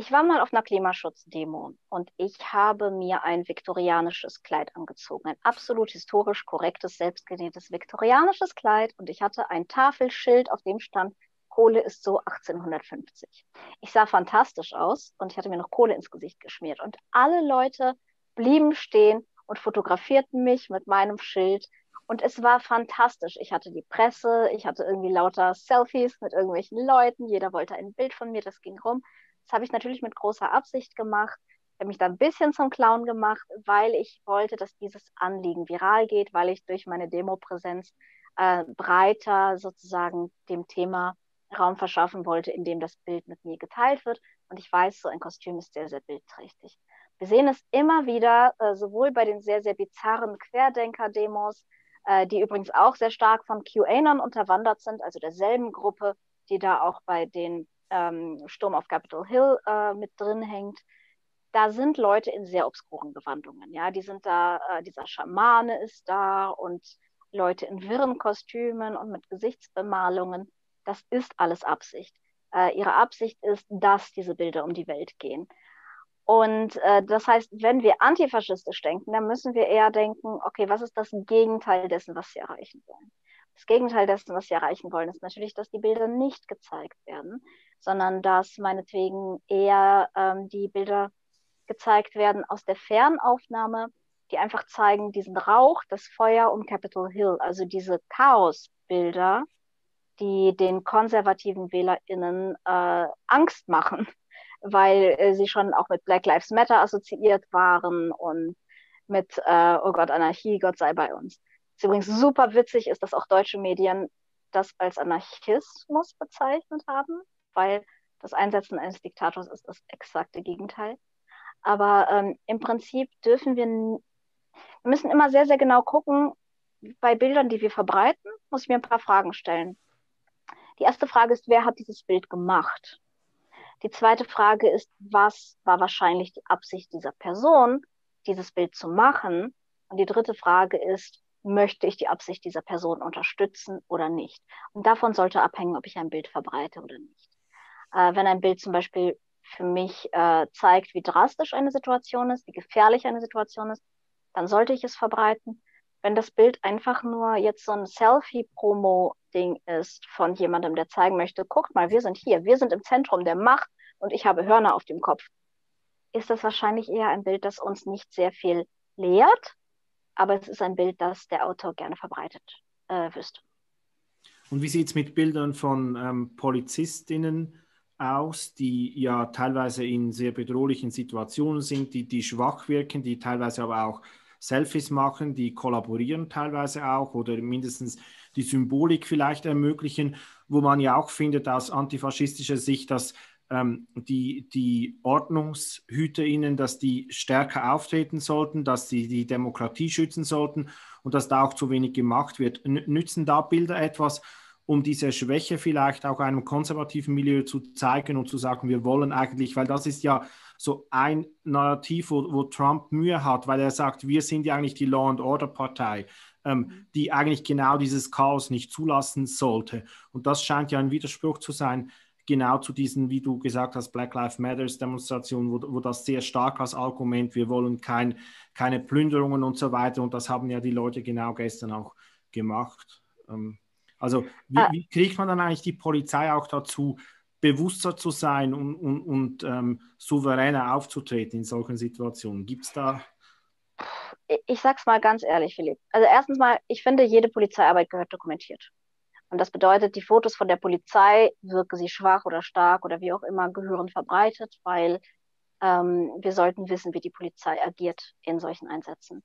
B: Ich war mal auf einer Klimaschutzdemo und ich habe mir ein viktorianisches Kleid angezogen. Ein absolut historisch korrektes, selbstgenähtes viktorianisches Kleid. Und ich hatte ein Tafelschild, auf dem stand, Kohle ist so 1850. Ich sah fantastisch aus und ich hatte mir noch Kohle ins Gesicht geschmiert. Und alle Leute blieben stehen und fotografierten mich mit meinem Schild. Und es war fantastisch. Ich hatte die Presse, ich hatte irgendwie lauter Selfies mit irgendwelchen Leuten. Jeder wollte ein Bild von mir, das ging rum. Das habe ich natürlich mit großer Absicht gemacht. Ich habe mich da ein bisschen zum Clown gemacht, weil ich wollte, dass dieses Anliegen viral geht, weil ich durch meine Demopräsenz äh, breiter sozusagen dem Thema Raum verschaffen wollte, in dem das Bild mit mir geteilt wird. Und ich weiß, so ein Kostüm ist sehr, sehr bildträchtig. Wir sehen es immer wieder, äh, sowohl bei den sehr, sehr bizarren Querdenker-Demos, äh, die übrigens auch sehr stark von QAnon unterwandert sind, also derselben Gruppe, die da auch bei den ähm, Sturm auf Capitol Hill äh, mit drin hängt, da sind Leute in sehr obskuren Gewandungen. Ja, die sind da, äh, dieser Schamane ist da und Leute in wirren Kostümen und mit Gesichtsbemalungen. Das ist alles Absicht. Äh, ihre Absicht ist, dass diese Bilder um die Welt gehen. Und äh, das heißt, wenn wir antifaschistisch denken, dann müssen wir eher denken, okay, was ist das Gegenteil dessen, was sie erreichen wollen? Das Gegenteil dessen, was sie erreichen wollen, ist natürlich, dass die Bilder nicht gezeigt werden, sondern dass meinetwegen eher ähm, die Bilder gezeigt werden aus der Fernaufnahme, die einfach zeigen diesen Rauch, das Feuer um Capitol Hill, also diese Chaosbilder, die den konservativen WählerInnen äh, Angst machen, weil äh, sie schon auch mit Black Lives Matter assoziiert waren und mit, äh, oh Gott, Anarchie, Gott sei bei uns. Was übrigens super witzig ist, dass auch deutsche Medien das als Anarchismus bezeichnet haben, weil das Einsetzen eines Diktators ist das exakte Gegenteil. Aber ähm, im Prinzip dürfen wir, wir müssen immer sehr, sehr genau gucken, bei Bildern, die wir verbreiten, muss ich mir ein paar Fragen stellen. Die erste Frage ist, wer hat dieses Bild gemacht? Die zweite Frage ist, was war wahrscheinlich die Absicht dieser Person, dieses Bild zu machen? Und die dritte Frage ist, möchte ich die Absicht dieser Person unterstützen oder nicht? Und davon sollte abhängen, ob ich ein Bild verbreite oder nicht. Äh, wenn ein Bild zum Beispiel für mich äh, zeigt, wie drastisch eine Situation ist, wie gefährlich eine Situation ist, dann sollte ich es verbreiten. Wenn das Bild einfach nur jetzt so ein Selfie-Promo-Ding ist von jemandem, der zeigen möchte, guckt mal, wir sind hier, wir sind im Zentrum der Macht und ich habe Hörner auf dem Kopf, ist das wahrscheinlich eher ein Bild, das uns nicht sehr viel lehrt, aber es ist ein Bild, das der Autor gerne verbreitet äh, wüsste.
A: Und wie sieht es mit Bildern von ähm, Polizistinnen aus, die ja teilweise in sehr bedrohlichen Situationen sind, die, die schwach wirken, die teilweise aber auch Selfies machen, die kollaborieren teilweise auch oder mindestens die Symbolik vielleicht ermöglichen, wo man ja auch findet aus antifaschistischer Sicht, dass ähm, die, die OrdnungshüterInnen, dass die stärker auftreten sollten, dass sie die Demokratie schützen sollten und dass da auch zu wenig gemacht wird. Nützen da Bilder etwas, um diese Schwäche vielleicht auch einem konservativen Milieu zu zeigen und zu sagen, wir wollen eigentlich, weil das ist ja so ein Narrativ, wo, wo Trump Mühe hat, weil er sagt, wir sind ja eigentlich die Law and Order Partei, ähm, mhm. die eigentlich genau dieses Chaos nicht zulassen sollte. Und das scheint ja ein Widerspruch zu sein, genau zu diesen, wie du gesagt hast, Black Lives Matters Demonstrationen, wo, wo das sehr stark als Argument, wir wollen kein, keine Plünderungen und so weiter. Und das haben ja die Leute genau gestern auch gemacht. Ähm, also wie, ah. wie, kriegt man dann eigentlich die Polizei auch dazu, bewusster zu sein und, und, und ähm, souveräner aufzutreten in solchen Situationen? Gibt es da.
B: Ich sag's mal ganz ehrlich, Philipp. Also erstens mal, ich finde, jede Polizeiarbeit gehört dokumentiert. Und das bedeutet, die Fotos von der Polizei, wirken sie schwach oder stark oder wie auch immer, gehören verbreitet, weil ähm, wir sollten wissen, wie die Polizei agiert in solchen Einsätzen.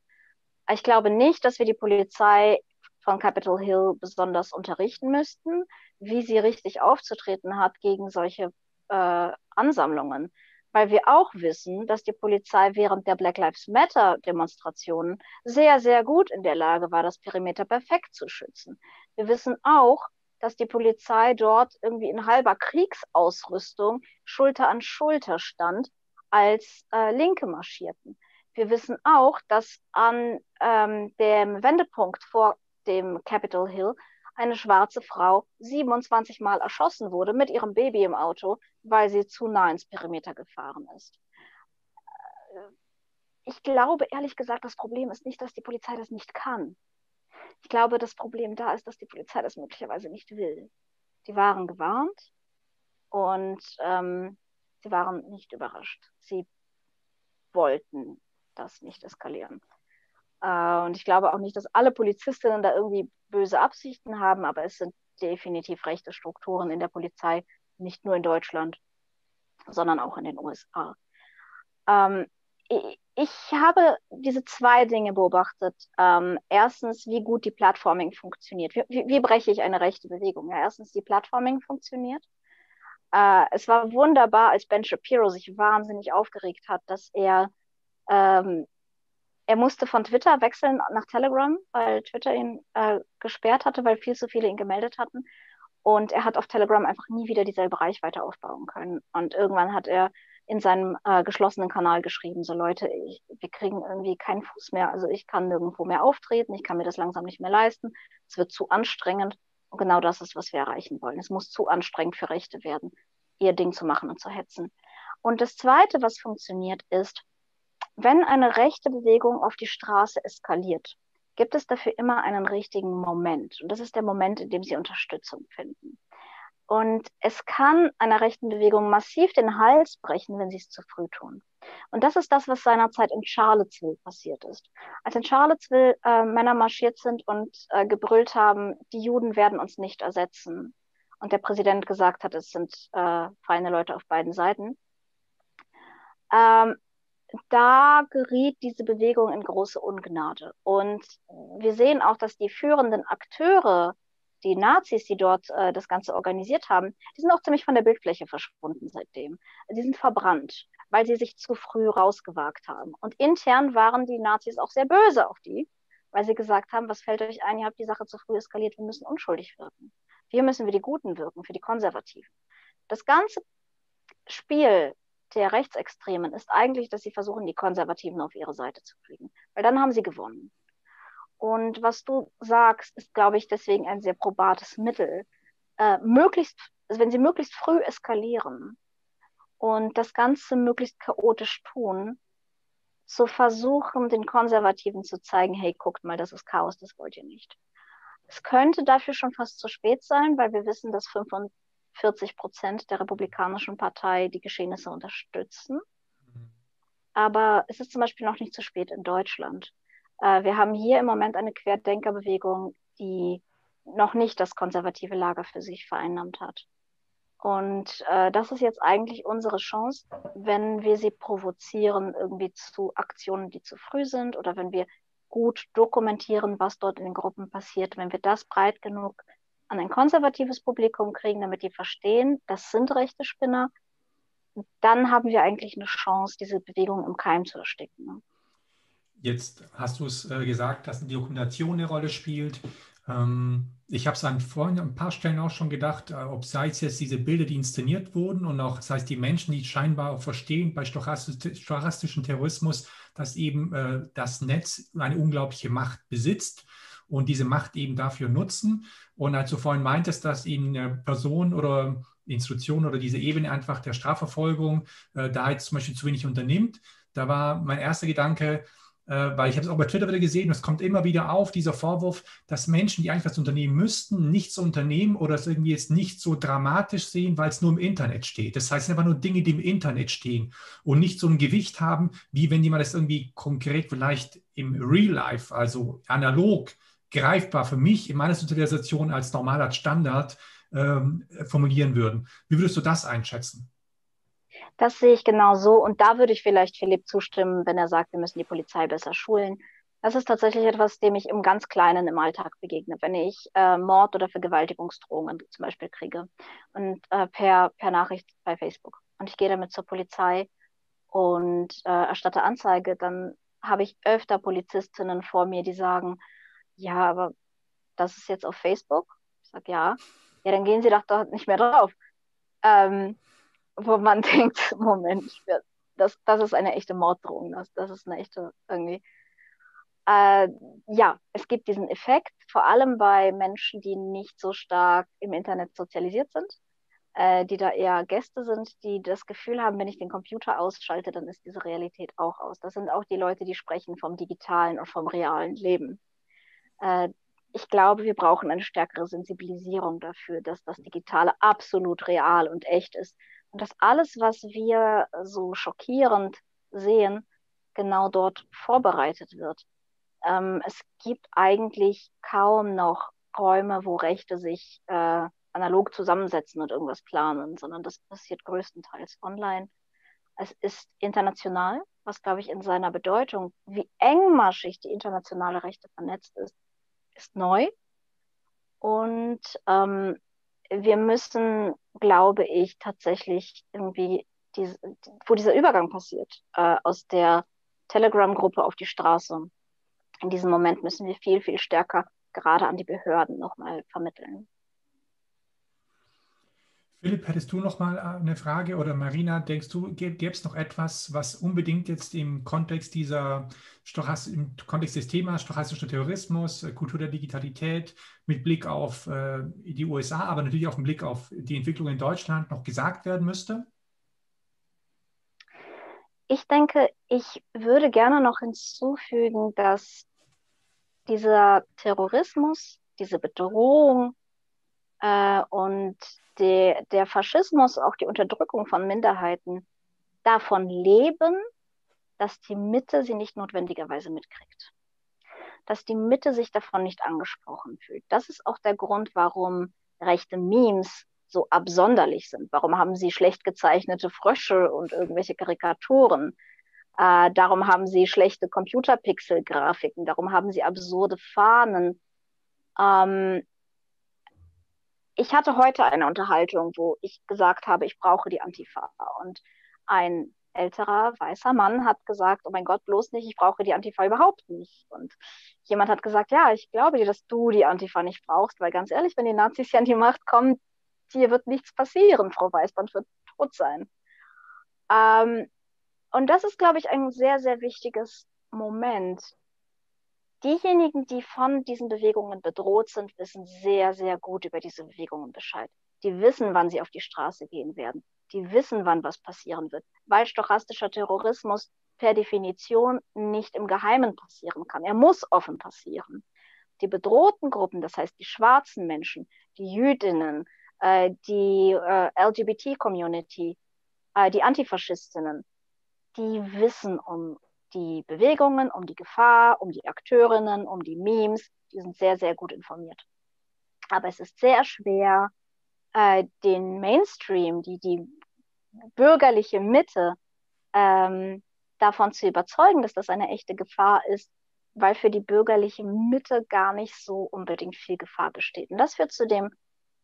B: Ich glaube nicht, dass wir die Polizei von Capitol Hill besonders unterrichten müssten, wie sie richtig aufzutreten hat gegen solche äh, Ansammlungen. Weil wir auch wissen, dass die Polizei während der Black Lives Matter Demonstrationen sehr, sehr gut in der Lage war, das Perimeter perfekt zu schützen. Wir wissen auch, dass die Polizei dort irgendwie in halber Kriegsausrüstung Schulter an Schulter stand, als äh, Linke marschierten. Wir wissen auch, dass an ähm, dem Wendepunkt vor dem Capitol Hill eine schwarze Frau 27 Mal erschossen wurde mit ihrem Baby im Auto, weil sie zu nah ins Perimeter gefahren ist. Äh, ich glaube ehrlich gesagt, das Problem ist nicht, dass die Polizei das nicht kann. Ich glaube, das Problem da ist, dass die Polizei das möglicherweise nicht will. Die waren gewarnt und ähm, sie waren nicht überrascht. Sie wollten das nicht eskalieren. Äh, und ich glaube auch nicht, dass alle Polizistinnen da irgendwie böse Absichten haben, aber es sind definitiv rechte Strukturen in der Polizei, nicht nur in Deutschland, sondern auch in den USA. Ähm, ich, habe diese zwei Dinge beobachtet. Ähm, erstens, wie gut die Plattforming funktioniert. Wie, wie, wie, breche ich eine rechte Bewegung? Ja, erstens, die Plattforming funktioniert. Äh, es war wunderbar, als Ben Shapiro sich wahnsinnig aufgeregt hat, dass er ähm, er musste von Twitter wechseln nach Telegram, weil Twitter ihn äh, gesperrt hatte, weil viel zu viele ihn gemeldet hatten. Und er hat auf Telegram einfach nie wieder dieselbe Reichweite aufbauen können. Und irgendwann hat er in seinem äh, geschlossenen Kanal geschrieben, so Leute, ich, wir kriegen irgendwie keinen Fuß mehr. Also ich kann nirgendwo mehr auftreten, ich kann mir das langsam nicht mehr leisten. Es wird zu anstrengend. Und genau das ist, was wir erreichen wollen. Es muss zu anstrengend für Rechte werden, ihr Ding zu machen und zu hetzen. Und das Zweite, was funktioniert, ist, wenn eine rechte Bewegung auf die Straße eskaliert, gibt es dafür immer einen richtigen Moment. Und das ist der Moment, in dem sie Unterstützung finden. Und es kann einer rechten Bewegung massiv den Hals brechen, wenn sie es zu früh tun. Und das ist das, was seinerzeit in Charlottesville passiert ist. Als in Charlottesville äh, Männer marschiert sind und äh, gebrüllt haben, die Juden werden uns nicht ersetzen. Und der Präsident gesagt hat, es sind äh, feine Leute auf beiden Seiten. Ähm, da geriet diese Bewegung in große Ungnade. Und wir sehen auch, dass die führenden Akteure, die Nazis, die dort äh, das Ganze organisiert haben, die sind auch ziemlich von der Bildfläche verschwunden seitdem. Sie sind verbrannt, weil sie sich zu früh rausgewagt haben. Und intern waren die Nazis auch sehr böse auf die, weil sie gesagt haben, was fällt euch ein, ihr habt die Sache zu früh eskaliert, wir müssen unschuldig wirken. Wir müssen für die Guten wirken, für die Konservativen. Das ganze Spiel der Rechtsextremen ist eigentlich, dass sie versuchen, die Konservativen auf ihre Seite zu kriegen. Weil dann haben sie gewonnen. Und was du sagst, ist, glaube ich, deswegen ein sehr probates Mittel. Äh, möglichst, also wenn sie möglichst früh eskalieren und das Ganze möglichst chaotisch tun, zu versuchen, den Konservativen zu zeigen, hey, guckt mal, das ist Chaos, das wollt ihr nicht. Es könnte dafür schon fast zu spät sein, weil wir wissen, dass 45 Prozent der Republikanischen Partei die Geschehnisse unterstützen. Mhm. Aber es ist zum Beispiel noch nicht zu spät in Deutschland. Äh, wir haben hier im Moment eine Querdenkerbewegung, die noch nicht das konservative Lager für sich vereinnahmt hat. Und äh, das ist jetzt eigentlich unsere Chance, wenn wir sie provozieren, irgendwie zu Aktionen, die zu früh sind, oder wenn wir gut dokumentieren, was dort in den Gruppen passiert, wenn wir das breit genug an ein konservatives Publikum kriegen, damit die verstehen, das sind rechte Spinner, dann haben wir eigentlich eine Chance, diese Bewegung im Keim zu ersticken.
C: Jetzt hast du es äh, gesagt, dass die Dokumentation eine Rolle spielt. Ähm, ich habe es an vorhin ein paar Stellen auch schon gedacht, äh, ob sei es jetzt diese Bilder, die inszeniert wurden und auch, das heißt, die Menschen, die scheinbar auch verstehen bei stochastischen Terrorismus, dass eben äh, das Netz eine unglaubliche Macht besitzt und diese Macht eben dafür nutzen. Und als du vorhin meintest, dass ihnen äh, Person oder Institution oder diese Ebene einfach der Strafverfolgung äh, da jetzt zum Beispiel zu wenig unternimmt, da war mein erster Gedanke, weil ich habe es auch bei Twitter wieder gesehen, es kommt immer wieder auf, dieser Vorwurf, dass Menschen, die eigentlich was unternehmen müssten, nichts unternehmen oder es irgendwie jetzt nicht so dramatisch sehen, weil es nur im Internet steht. Das heißt, es sind einfach nur Dinge, die im Internet stehen und nicht so ein Gewicht haben, wie wenn jemand das irgendwie konkret vielleicht im Real Life, also analog, greifbar für mich in meiner Sozialisation als normaler Standard ähm, formulieren würden. Wie würdest du das einschätzen?
B: Das sehe ich genau so. Und da würde ich vielleicht Philipp zustimmen, wenn er sagt, wir müssen die Polizei besser schulen. Das ist tatsächlich etwas, dem ich im ganz Kleinen im Alltag begegne. Wenn ich äh, Mord- oder Vergewaltigungsdrohungen zum Beispiel kriege und äh, per, per Nachricht bei Facebook und ich gehe damit zur Polizei und äh, erstatte Anzeige, dann habe ich öfter Polizistinnen vor mir, die sagen, ja, aber das ist jetzt auf Facebook. Ich sage, ja. Ja, dann gehen Sie doch dort nicht mehr drauf. Ähm, wo man denkt, Moment, das, das ist eine echte Morddrohung, das, das ist eine echte irgendwie. Äh, ja, es gibt diesen Effekt, vor allem bei Menschen, die nicht so stark im Internet sozialisiert sind, äh, die da eher Gäste sind, die das Gefühl haben, wenn ich den Computer ausschalte, dann ist diese Realität auch aus. Das sind auch die Leute, die sprechen vom digitalen und vom realen Leben. Äh, ich glaube, wir brauchen eine stärkere Sensibilisierung dafür, dass das Digitale absolut real und echt ist dass alles, was wir so schockierend sehen, genau dort vorbereitet wird. Ähm, es gibt eigentlich kaum noch Räume, wo Rechte sich äh, analog zusammensetzen und irgendwas planen, sondern das passiert größtenteils online. Es ist international, was, glaube ich, in seiner Bedeutung, wie engmaschig die internationale Rechte vernetzt ist, ist neu. Und ähm, wir müssen, glaube ich, tatsächlich irgendwie, diese, wo dieser Übergang passiert, äh, aus der Telegram-Gruppe auf die Straße. In diesem Moment müssen wir viel, viel stärker gerade an die Behörden nochmal vermitteln.
C: Philipp, hättest du noch mal äh, eine Frage oder Marina, denkst du, gäbe es noch etwas, was unbedingt jetzt im Kontext dieser Stochast im Kontext des Themas stochastischer Terrorismus, äh, Kultur der Digitalität mit Blick auf äh, die USA, aber natürlich auch mit Blick auf die Entwicklung in Deutschland noch gesagt werden müsste?
B: Ich denke, ich würde gerne noch hinzufügen, dass dieser Terrorismus, diese Bedrohung äh, und der, der Faschismus, auch die Unterdrückung von Minderheiten davon leben, dass die Mitte sie nicht notwendigerweise mitkriegt. Dass die Mitte sich davon nicht angesprochen fühlt. Das ist auch der Grund, warum rechte Memes so absonderlich sind. Warum haben sie schlecht gezeichnete Frösche und irgendwelche Karikaturen? Äh, darum haben sie schlechte Computerpixel-Grafiken. Darum haben sie absurde Fahnen. Ähm, ich hatte heute eine Unterhaltung, wo ich gesagt habe, ich brauche die Antifa. Und ein älterer weißer Mann hat gesagt, oh mein Gott, bloß nicht, ich brauche die Antifa überhaupt nicht. Und jemand hat gesagt, ja, ich glaube dir, dass du die Antifa nicht brauchst, weil ganz ehrlich, wenn die Nazis hier an die Macht kommen, dir wird nichts passieren, Frau Weißband wird tot sein. Ähm, und das ist, glaube ich, ein sehr, sehr wichtiges Moment. Diejenigen, die von diesen Bewegungen bedroht sind, wissen sehr, sehr gut über diese Bewegungen Bescheid. Die wissen, wann sie auf die Straße gehen werden die wissen, wann was passieren wird, weil stochastischer Terrorismus per Definition nicht im Geheimen passieren kann. Er muss offen passieren. Die bedrohten Gruppen, das heißt die schwarzen Menschen, die Jüdinnen, äh, die äh, LGBT-Community, äh, die Antifaschistinnen, die wissen um die Bewegungen, um die Gefahr, um die Akteurinnen, um die Memes. Die sind sehr, sehr gut informiert. Aber es ist sehr schwer, äh, den Mainstream, die, die bürgerliche Mitte ähm, davon zu überzeugen, dass das eine echte Gefahr ist, weil für die bürgerliche Mitte gar nicht so unbedingt viel Gefahr besteht. Und das führt zu dem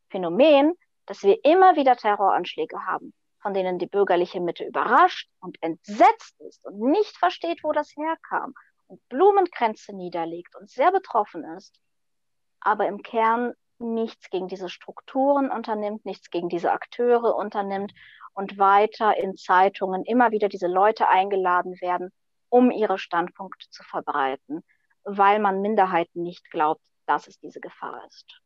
B: Phänomen, dass wir immer wieder Terroranschläge haben, von denen die bürgerliche Mitte überrascht und entsetzt ist und nicht versteht, wo das herkam und Blumenkränze niederlegt und sehr betroffen ist, aber im Kern nichts gegen diese Strukturen unternimmt, nichts gegen diese Akteure unternimmt und weiter in Zeitungen immer wieder diese Leute eingeladen werden, um ihre Standpunkte zu verbreiten, weil man Minderheiten nicht glaubt, dass es diese Gefahr ist.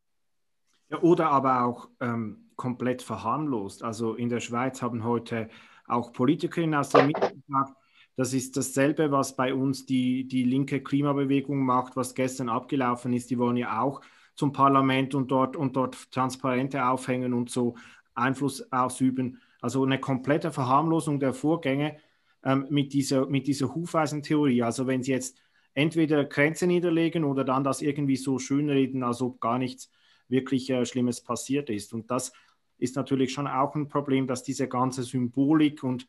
A: Ja, oder aber auch ähm, komplett verharmlost. Also in der Schweiz haben heute auch Politikerinnen aus der Mitte gesagt, das ist dasselbe, was bei uns die, die linke Klimabewegung macht, was gestern abgelaufen ist. Die wollen ja auch zum Parlament und dort, und dort Transparente aufhängen und so Einfluss ausüben. Also eine komplette Verharmlosung der Vorgänge ähm, mit, dieser, mit dieser Hufeisentheorie. Also wenn Sie jetzt entweder Grenze niederlegen oder dann das irgendwie so schönreden, als ob gar nichts wirklich äh, Schlimmes passiert ist. Und das ist natürlich schon auch ein Problem, dass diese ganze Symbolik und,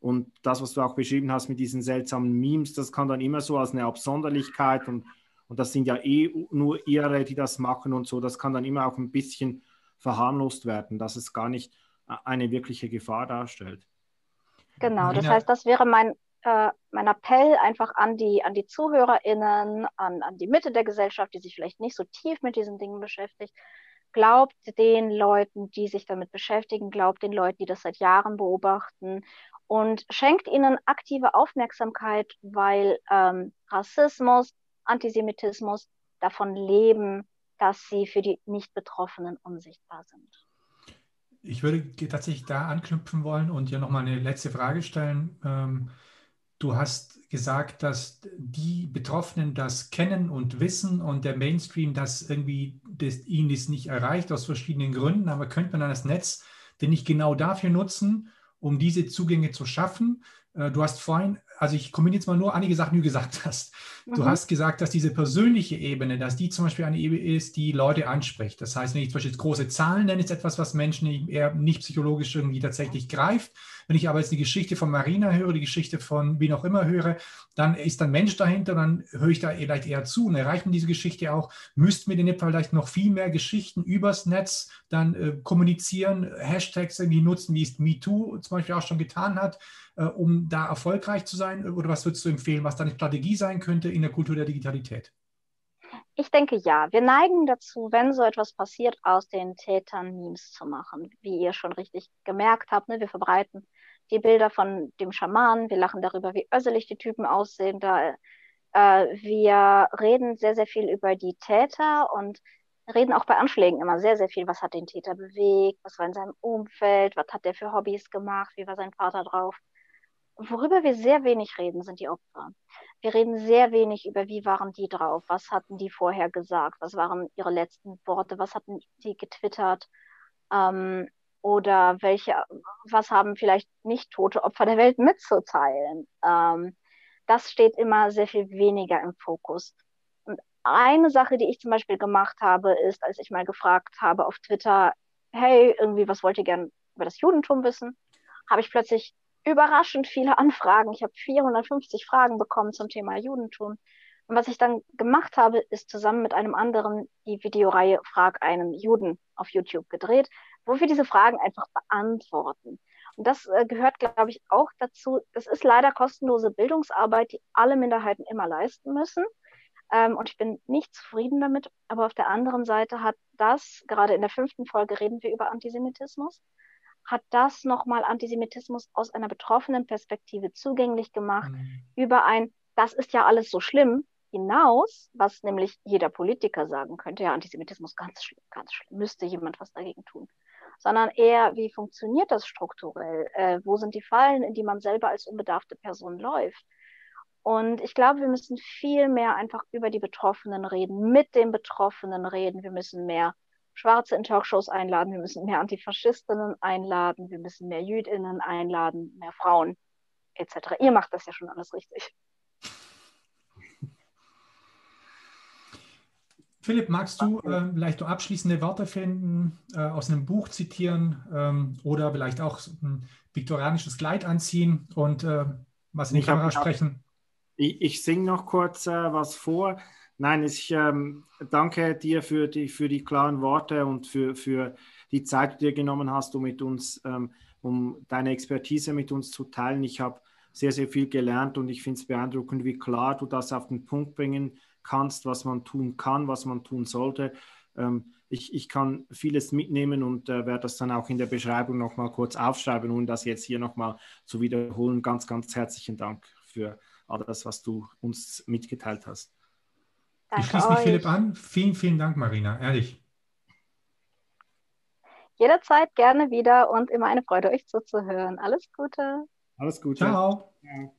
A: und das, was du auch beschrieben hast mit diesen seltsamen Memes, das kann dann immer so als eine Absonderlichkeit und und das sind ja eh nur ihre, die das machen und so. Das kann dann immer auch ein bisschen verharmlost werden, dass es gar nicht eine wirkliche Gefahr darstellt.
B: Genau, das heißt, das wäre mein, äh, mein Appell einfach an die, an die ZuhörerInnen, an, an die Mitte der Gesellschaft, die sich vielleicht nicht so tief mit diesen Dingen beschäftigt. Glaubt den Leuten, die sich damit beschäftigen, glaubt den Leuten, die das seit Jahren beobachten und schenkt ihnen aktive Aufmerksamkeit, weil ähm, Rassismus, Antisemitismus davon leben, dass sie für die Nicht-Betroffenen unsichtbar sind.
C: Ich würde tatsächlich da anknüpfen wollen und dir nochmal eine letzte Frage stellen. Ähm, du hast gesagt, dass die Betroffenen das kennen und wissen und der Mainstream das irgendwie das, ihnen das nicht erreicht aus verschiedenen Gründen. Aber könnte man dann das Netz denn nicht genau dafür nutzen, um diese Zugänge zu schaffen? Äh, du hast vorhin also ich kombiniere jetzt mal nur einige Sachen, die du gesagt hast. Du mhm. hast gesagt, dass diese persönliche Ebene, dass die zum Beispiel eine Ebene ist, die Leute anspricht. Das heißt, wenn ich zum Beispiel große Zahlen nenne, ist etwas, was Menschen eher nicht psychologisch irgendwie tatsächlich greift. Wenn ich aber jetzt die Geschichte von Marina höre, die Geschichte von wie auch immer höre, dann ist ein Mensch dahinter, dann höre ich da vielleicht eher zu und erreicht mir diese Geschichte auch. Müssten wir Fall vielleicht noch viel mehr Geschichten übers Netz dann äh, kommunizieren, Hashtags irgendwie nutzen, wie es MeToo zum Beispiel auch schon getan hat äh, um da erfolgreich zu sein? Oder was würdest du empfehlen, was deine Strategie sein könnte in der Kultur der Digitalität?
B: Ich denke ja. Wir neigen dazu, wenn so etwas passiert, aus den Tätern Memes zu machen. Wie ihr schon richtig gemerkt habt, ne? wir verbreiten die Bilder von dem Schaman, wir lachen darüber, wie össelig die Typen aussehen. Da, äh, wir reden sehr, sehr viel über die Täter und reden auch bei Anschlägen immer sehr, sehr viel. Was hat den Täter bewegt? Was war in seinem Umfeld? Was hat der für Hobbys gemacht? Wie war sein Vater drauf? Worüber wir sehr wenig reden, sind die Opfer. Wir reden sehr wenig über, wie waren die drauf, was hatten die vorher gesagt, was waren ihre letzten Worte, was hatten die getwittert ähm, oder welche, was haben vielleicht nicht tote Opfer der Welt mitzuteilen. Ähm, das steht immer sehr viel weniger im Fokus. Und eine Sache, die ich zum Beispiel gemacht habe, ist, als ich mal gefragt habe auf Twitter, hey, irgendwie, was wollt ihr gern über das Judentum wissen? Habe ich plötzlich überraschend viele Anfragen. Ich habe 450 Fragen bekommen zum Thema Judentum. Und was ich dann gemacht habe, ist zusammen mit einem anderen die Videoreihe Frag einen Juden auf YouTube gedreht, wo wir diese Fragen einfach beantworten. Und das äh, gehört, glaube ich, auch dazu. Das ist leider kostenlose Bildungsarbeit, die alle Minderheiten immer leisten müssen. Ähm, und ich bin nicht zufrieden damit. Aber auf der anderen Seite hat das, gerade in der fünften Folge reden wir über Antisemitismus, hat das nochmal Antisemitismus aus einer betroffenen Perspektive zugänglich gemacht, mhm. über ein, das ist ja alles so schlimm, hinaus, was nämlich jeder Politiker sagen könnte, ja, Antisemitismus ganz schlimm, ganz schlimm, müsste jemand was dagegen tun, sondern eher, wie funktioniert das strukturell? Äh, wo sind die Fallen, in die man selber als unbedarfte Person läuft? Und ich glaube, wir müssen viel mehr einfach über die Betroffenen reden, mit den Betroffenen reden. Wir müssen mehr Schwarze in Talkshows einladen, wir müssen mehr Antifaschistinnen einladen, wir müssen mehr Jüdinnen einladen, mehr Frauen etc. Ihr macht das ja schon alles richtig.
C: Philipp, magst du äh, vielleicht noch abschließende Worte finden, äh, aus einem Buch zitieren ähm, oder vielleicht auch ein viktorianisches Kleid anziehen und äh, was in die Kamera sprechen?
A: Ich, ich singe noch kurz äh, was vor. Nein, ich ähm, danke dir für die, für die klaren Worte und für, für die Zeit, die du dir genommen hast, um mit uns, ähm, um deine Expertise mit uns zu teilen. Ich habe sehr, sehr viel gelernt und ich finde es beeindruckend, wie klar du das auf den Punkt bringen kannst, was man tun kann, was man tun sollte. Ähm, ich, ich kann vieles mitnehmen und äh, werde das dann auch in der Beschreibung nochmal kurz aufschreiben, um das jetzt hier nochmal zu wiederholen. Ganz, ganz herzlichen Dank für alles, was du uns mitgeteilt hast.
C: Danke ich schließe mich euch. Philipp an. Vielen, vielen Dank, Marina. Ehrlich.
B: Jederzeit gerne wieder und immer eine Freude, euch zuzuhören. Alles Gute.
A: Alles Gute.
C: Ciao. Ja.